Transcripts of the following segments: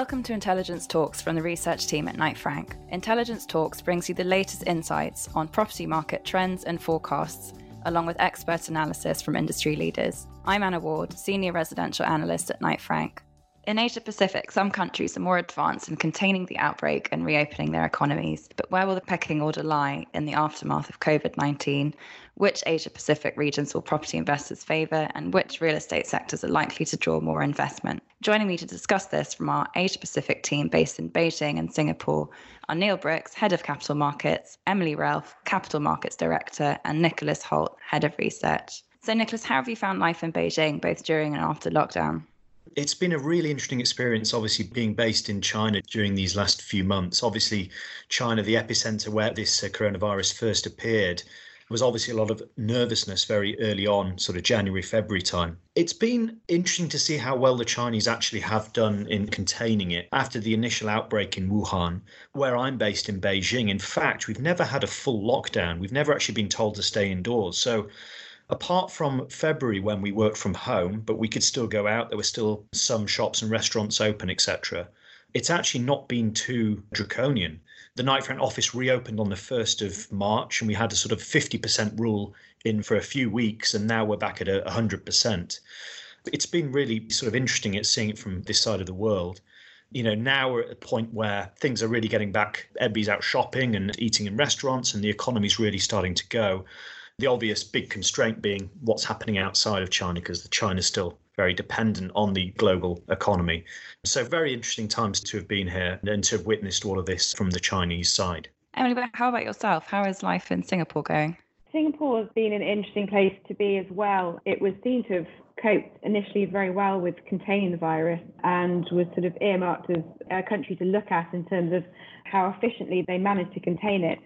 Welcome to Intelligence Talks from the research team at Knight Frank. Intelligence Talks brings you the latest insights on property market trends and forecasts, along with expert analysis from industry leaders. I'm Anna Ward, Senior Residential Analyst at Knight Frank. In Asia Pacific, some countries are more advanced in containing the outbreak and reopening their economies. But where will the pecking order lie in the aftermath of COVID 19? Which Asia Pacific regions will property investors favour, and which real estate sectors are likely to draw more investment? Joining me to discuss this from our Asia Pacific team based in Beijing and Singapore are Neil Brooks, Head of Capital Markets, Emily Ralph, Capital Markets Director, and Nicholas Holt, Head of Research. So, Nicholas, how have you found life in Beijing both during and after lockdown? It's been a really interesting experience, obviously, being based in China during these last few months. Obviously, China, the epicenter where this uh, coronavirus first appeared, was obviously a lot of nervousness very early on, sort of January, February time. It's been interesting to see how well the Chinese actually have done in containing it after the initial outbreak in Wuhan, where I'm based in Beijing. In fact, we've never had a full lockdown. We've never actually been told to stay indoors. So apart from February when we worked from home, but we could still go out, there were still some shops and restaurants open, etc. It's actually not been too draconian. The Knight Frank office reopened on the 1st of March, and we had a sort of 50% rule in for a few weeks, and now we're back at a 100%. It's been really sort of interesting at seeing it from this side of the world you know, now we're at a point where things are really getting back. Everybody's out shopping and eating in restaurants, and the economy's really starting to go. The obvious big constraint being what's happening outside of China, because China's still very dependent on the global economy. So, very interesting times to have been here and to have witnessed all of this from the Chinese side. Emily, how about yourself? How is life in Singapore going? Singapore has been an interesting place to be as well. It was seen to have coped initially very well with containing the virus and was sort of earmarked as a country to look at in terms of how efficiently they managed to contain it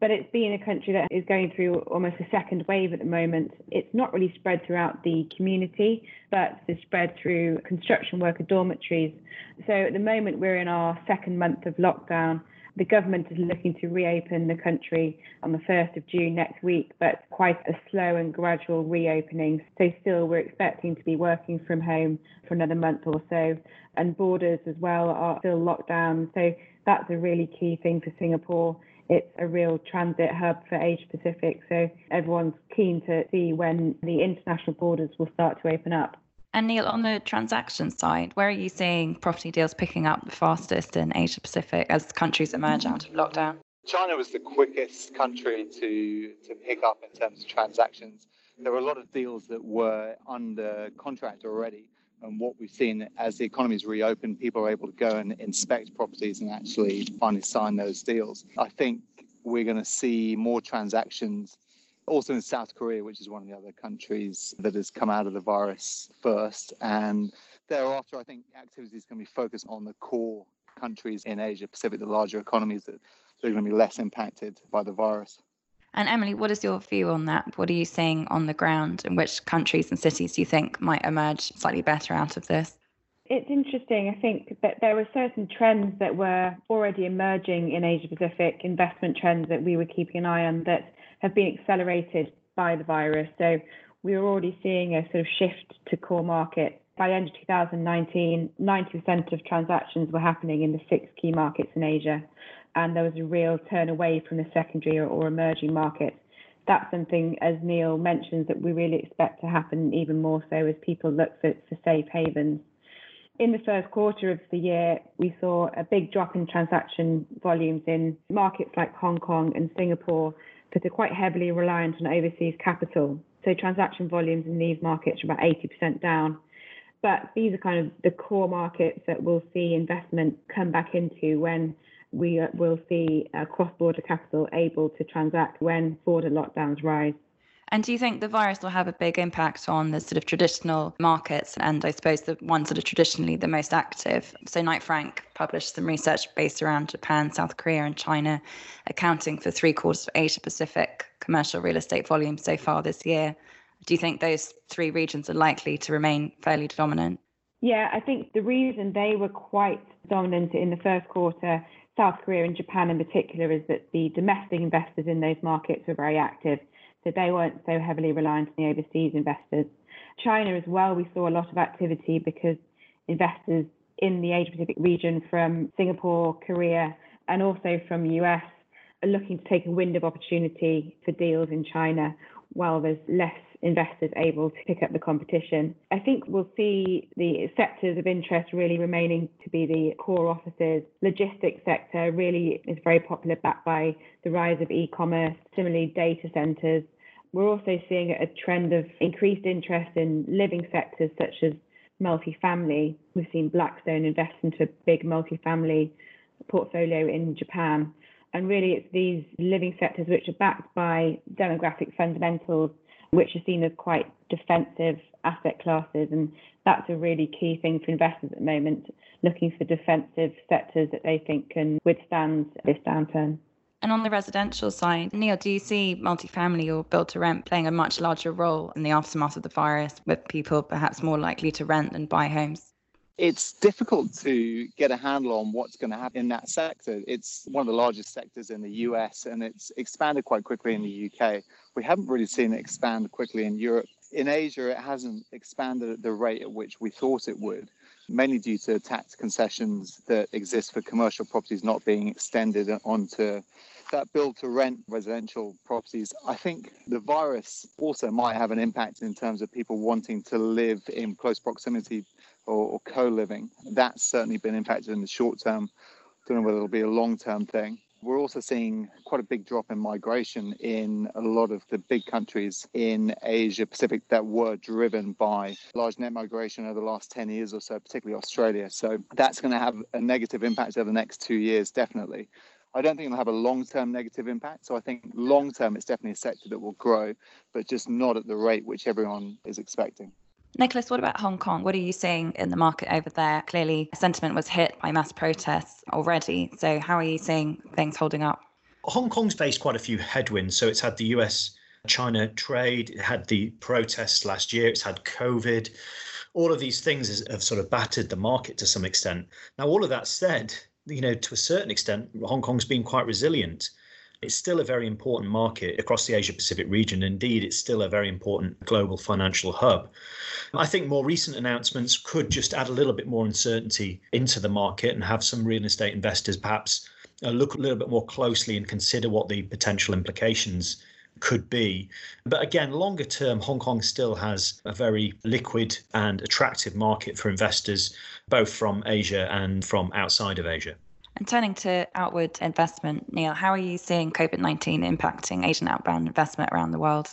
but it's been a country that is going through almost a second wave at the moment. It's not really spread throughout the community, but it's spread through construction worker dormitories. So at the moment, we're in our second month of lockdown. The government is looking to reopen the country on the 1st of June next week, but quite a slow and gradual reopening. So, still, we're expecting to be working from home for another month or so. And borders as well are still locked down. So, that's a really key thing for Singapore it's a real transit hub for Asia Pacific. So everyone's keen to see when the international borders will start to open up. And Neil, on the transaction side, where are you seeing property deals picking up the fastest in Asia Pacific as countries emerge out of lockdown? China was the quickest country to, to pick up in terms of transactions. There were a lot of deals that were under contract already. And what we've seen as the economy's reopened, people are able to go and inspect properties and actually finally sign those deals. I think we're going to see more transactions also in South Korea, which is one of the other countries that has come out of the virus first. And thereafter, I think activity is going to be focused on the core countries in Asia Pacific, the larger economies that are going to be less impacted by the virus. And Emily, what is your view on that? What are you seeing on the ground? And which countries and cities do you think might emerge slightly better out of this? It's interesting. I think that there were certain trends that were already emerging in Asia Pacific, investment trends that we were keeping an eye on that have been accelerated by the virus. So we were already seeing a sort of shift to core markets. By the end of 2019, 90% of transactions were happening in the six key markets in Asia and there was a real turn away from the secondary or, or emerging markets. That's something, as Neil mentions, that we really expect to happen even more so as people look for, for safe havens. In the first quarter of the year, we saw a big drop in transaction volumes in markets like Hong Kong and Singapore that are quite heavily reliant on overseas capital. So transaction volumes in these markets are about 80% down. But these are kind of the core markets that we'll see investment come back into when we will see uh, cross-border capital able to transact when border lockdowns rise. And do you think the virus will have a big impact on the sort of traditional markets and I suppose the ones that are traditionally the most active? So Knight Frank published some research based around Japan, South Korea, and China, accounting for three quarters of Asia Pacific commercial real estate volume so far this year. Do you think those three regions are likely to remain fairly dominant? Yeah, I think the reason they were quite dominant in the first quarter South Korea and Japan in particular is that the domestic investors in those markets were very active. So they weren't so heavily reliant on the overseas investors. China as well, we saw a lot of activity because investors in the Asia Pacific region from Singapore, Korea, and also from US are looking to take a wind of opportunity for deals in China while there's less investors able to pick up the competition. I think we'll see the sectors of interest really remaining to be the core offices. Logistics sector really is very popular, backed by the rise of e-commerce. Similarly, data centers. We're also seeing a trend of increased interest in living sectors such as multifamily. We've seen Blackstone invest into a big multifamily portfolio in Japan. And really, it's these living sectors which are backed by demographic fundamentals which are seen as quite defensive asset classes. And that's a really key thing for investors at the moment, looking for defensive sectors that they think can withstand this downturn. And on the residential side, Neil, do you see multifamily or build to rent playing a much larger role in the aftermath of the virus, with people perhaps more likely to rent than buy homes? It's difficult to get a handle on what's going to happen in that sector. It's one of the largest sectors in the US and it's expanded quite quickly in the UK. We haven't really seen it expand quickly in Europe. In Asia, it hasn't expanded at the rate at which we thought it would, mainly due to tax concessions that exist for commercial properties not being extended onto that build to rent residential properties, I think the virus also might have an impact in terms of people wanting to live in close proximity or, or co-living. That's certainly been impacted in the short term. Don't know whether it'll be a long-term thing. We're also seeing quite a big drop in migration in a lot of the big countries in Asia Pacific that were driven by large net migration over the last 10 years or so, particularly Australia. So that's going to have a negative impact over the next two years, definitely. I don't think it'll have a long term negative impact. So I think long term, it's definitely a sector that will grow, but just not at the rate which everyone is expecting. Nicholas, what about Hong Kong? What are you seeing in the market over there? Clearly, sentiment was hit by mass protests already. So, how are you seeing things holding up? Hong Kong's faced quite a few headwinds. So, it's had the US China trade, it had the protests last year, it's had COVID. All of these things have sort of battered the market to some extent. Now, all of that said, you know, to a certain extent, Hong Kong's been quite resilient. It's still a very important market across the Asia Pacific region. Indeed, it's still a very important global financial hub. I think more recent announcements could just add a little bit more uncertainty into the market and have some real estate investors perhaps uh, look a little bit more closely and consider what the potential implications could be. But again, longer term, Hong Kong still has a very liquid and attractive market for investors, both from Asia and from outside of Asia. And turning to outward investment, Neil, how are you seeing COVID 19 impacting Asian outbound investment around the world?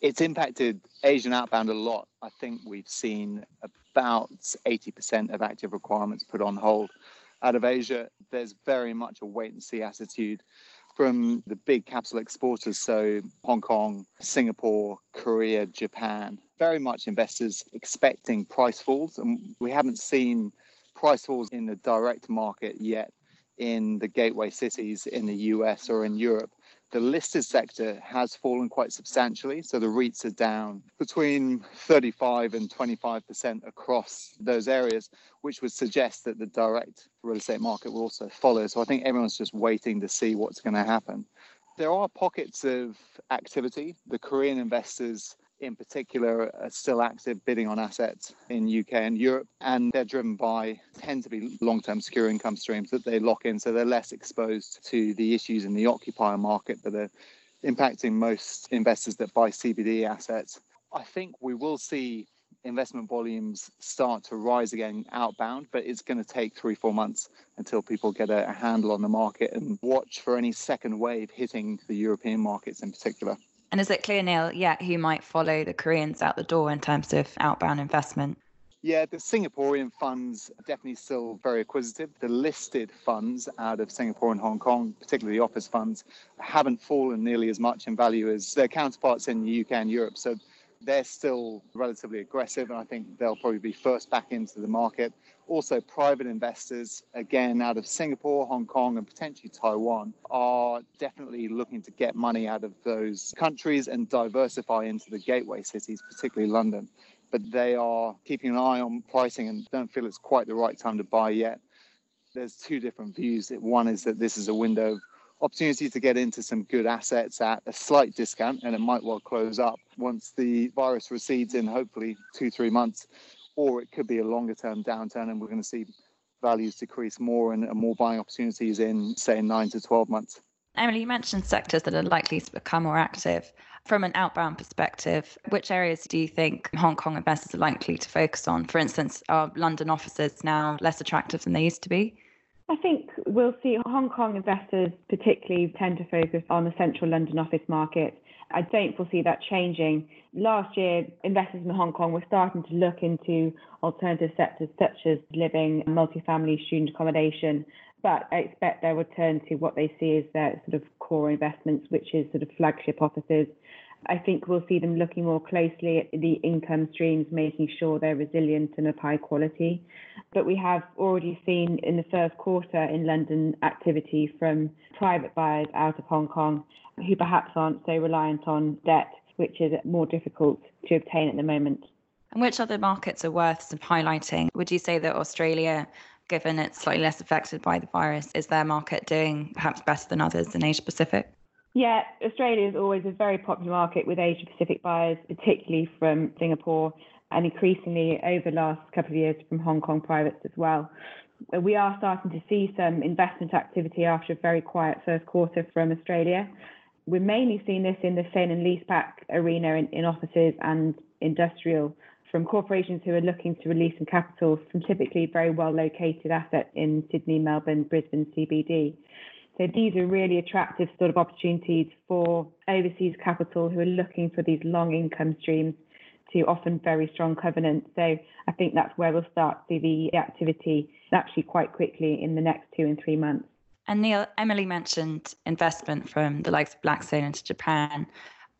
It's impacted Asian outbound a lot. I think we've seen about 80% of active requirements put on hold. Out of Asia, there's very much a wait and see attitude from the big capital exporters, so Hong Kong, Singapore, Korea, Japan. Very much investors expecting price falls, and we haven't seen price falls in the direct market yet in the gateway cities in the US or in Europe, the listed sector has fallen quite substantially. So the REITs are down between 35 and 25% across those areas, which would suggest that the direct real estate market will also follow. So I think everyone's just waiting to see what's going to happen. There are pockets of activity. The Korean investors in particular are still active bidding on assets in UK and Europe, and they're driven by tend to be long-term secure income streams that they lock in, so they're less exposed to the issues in the occupier market that are impacting most investors that buy CBD assets. I think we will see investment volumes start to rise again outbound, but it's going to take three, four months until people get a, handle on the market and watch for any second wave hitting the European markets in particular. And is it clear, Neil, yet who might follow the Koreans out the door in terms of outbound investment? Yeah, the Singaporean funds are definitely still very acquisitive. The listed funds out of Singapore and Hong Kong, particularly the office funds, haven't fallen nearly as much in value as their counterparts in the UK and Europe. So they're still relatively aggressive, and I think they'll probably be first back into the market. Also, private investors, again, out of Singapore, Hong Kong, and potentially Taiwan, are definitely looking to get money out of those countries and diversify into the gateway cities, particularly London. But they are keeping an eye on pricing and don't feel it's quite the right time to buy yet. There's two different views. One is that this is a window of opportunity to get into some good assets at a slight discount and it might well close up once the virus recedes in hopefully two, three months or it could be a longer term downturn and we're going to see values decrease more and, and more buying opportunities in, say, nine to 12 months. Emily, you mentioned sectors that are likely to become more active. From an outbound perspective, which areas do you think Hong Kong investors are likely to focus on? For instance, are London offices now less attractive than they used to be? I think we'll see Hong Kong investors particularly tend to focus on the central London office market. I don't foresee that changing. Last year, investors in Hong Kong were starting to look into alternative sectors such as living, multifamily, student accommodation. But I expect they'll return to what they see as their sort of core investments, which is sort of flagship offices. I think we'll see them looking more closely at the income streams, making sure they're resilient and of high quality. But we have already seen in the first quarter in London activity from private buyers out of Hong Kong who perhaps aren't so reliant on debt, which is more difficult to obtain at the moment. And which other markets are worth some highlighting? Would you say that Australia, given it's slightly less affected by the virus, is their market doing perhaps better than others in Asia Pacific? Yeah, Australia is always a very popular market with Asia Pacific buyers, particularly from Singapore and increasingly over the last couple of years from Hong Kong privates as well. We are starting to see some investment activity after a very quiet first quarter from Australia. We're mainly seeing this in the sale and leaseback arena in, in offices and industrial from corporations who are looking to release some capital from typically very well located assets in Sydney, Melbourne, Brisbane, CBD. So these are really attractive sort of opportunities for overseas capital who are looking for these long income streams to often very strong covenants. So I think that's where we'll start to see the activity actually quite quickly in the next two and three months. And Neil, Emily mentioned investment from the likes of Blackstone into Japan.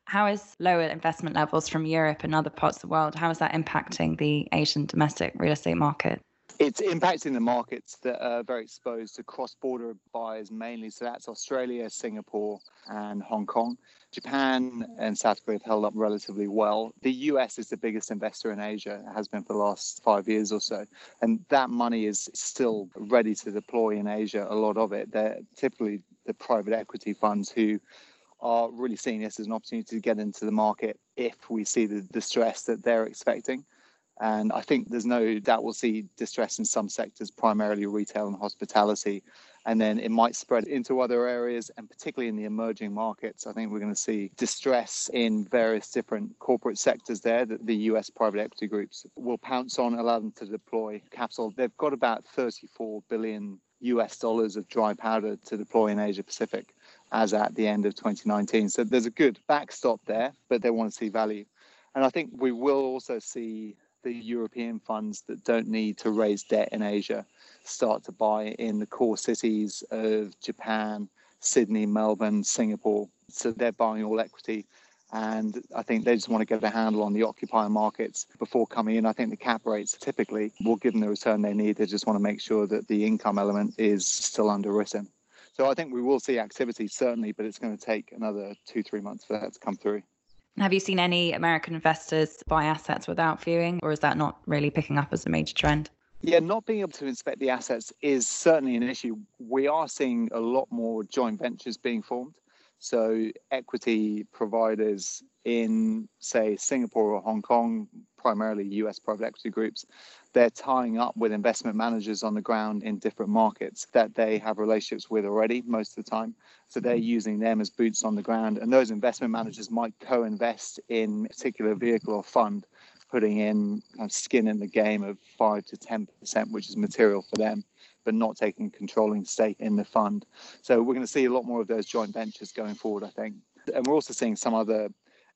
How is lower investment levels from Europe and other parts of the world? How is that impacting the Asian domestic real estate market? It's impacting the markets that are very exposed to cross border buyers mainly. So that's Australia, Singapore, and Hong Kong. Japan and South Korea have held up relatively well. The US is the biggest investor in Asia, has been for the last five years or so. And that money is still ready to deploy in Asia, a lot of it. They're typically the private equity funds who are really seeing this as an opportunity to get into the market if we see the distress that they're expecting. And I think there's no doubt we'll see distress in some sectors, primarily retail and hospitality. And then it might spread into other areas, and particularly in the emerging markets. I think we're going to see distress in various different corporate sectors there that the US private equity groups will pounce on, allow them to deploy capital. They've got about 34 billion US dollars of dry powder to deploy in Asia Pacific as at the end of 2019. So there's a good backstop there, but they want to see value. And I think we will also see the European funds that don't need to raise debt in Asia start to buy in the core cities of Japan, Sydney, Melbourne, Singapore. So they're buying all equity. And I think they just want to get a handle on the occupier markets before coming in. I think the cap rates typically will give them the return they need. They just want to make sure that the income element is still underwritten. So I think we will see activity certainly, but it's going to take another two, three months for that to come through. Have you seen any American investors buy assets without viewing, or is that not really picking up as a major trend? Yeah, not being able to inspect the assets is certainly an issue. We are seeing a lot more joint ventures being formed. So, equity providers in, say, Singapore or Hong Kong, primarily US private equity groups, they're tying up with investment managers on the ground in different markets that they have relationships with already most of the time. So they're mm-hmm. using them as boots on the ground. And those investment managers might co invest in a particular vehicle or fund, putting in kind of skin in the game of 5 to 10%, which is material for them, but not taking a controlling stake in the fund. So we're going to see a lot more of those joint ventures going forward, I think. And we're also seeing some other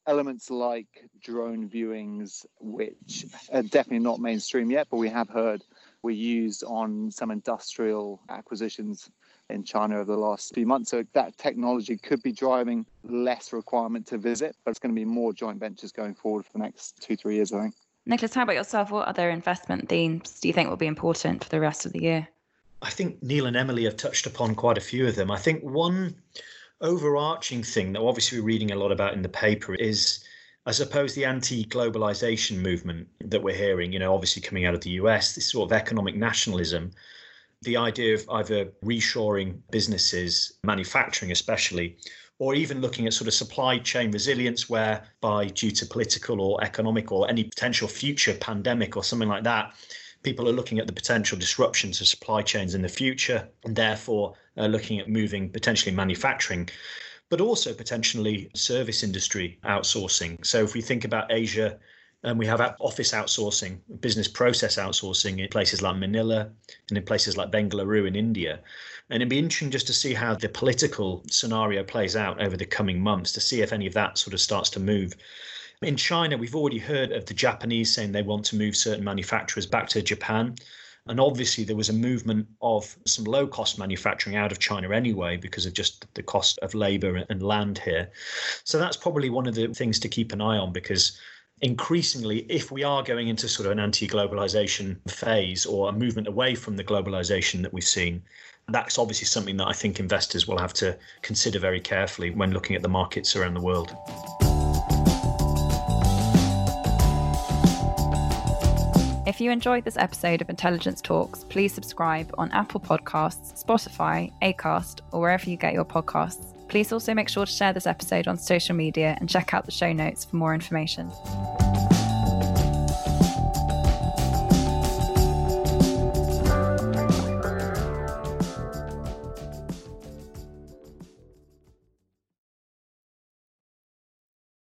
elements like drone viewings, which are definitely not mainstream yet, but we have heard were used on some industrial acquisitions in China over the last few months. So that technology could be driving less requirement to visit, but it's going to be more joint ventures going forward for the next two, three years, I think. Nicholas, how about yourself? What other investment themes do you think will be important for the rest of the year? I think Neil and Emily have touched upon quite a few of them. I think one overarching thing that obviously we're reading a lot about in the paper is I suppose the anti-globalization movement that we're hearing, you know, obviously coming out of the US, this sort of economic nationalism, the idea of either reshoring businesses, manufacturing especially, or even looking at sort of supply chain resilience, whereby due to political or economic or any potential future pandemic or something like that, people are looking at the potential disruptions of supply chains in the future and therefore uh, looking at moving potentially manufacturing but also potentially service industry outsourcing. So if we think about Asia, and we have office outsourcing, business process outsourcing in places like Manila and in places like Bengaluru in India. And it'd be interesting just to see how the political scenario plays out over the coming months to see if any of that sort of starts to move. In China, we've already heard of the Japanese saying they want to move certain manufacturers back to Japan. And obviously, there was a movement of some low cost manufacturing out of China anyway, because of just the cost of labor and land here. So that's probably one of the things to keep an eye on because increasingly, if we are going into sort of an anti globalization phase or a movement away from the globalization that we've seen, that's obviously something that I think investors will have to consider very carefully when looking at the markets around the world. If you enjoyed this episode of Intelligence Talks, please subscribe on Apple Podcasts, Spotify, Acast, or wherever you get your podcasts. Please also make sure to share this episode on social media and check out the show notes for more information.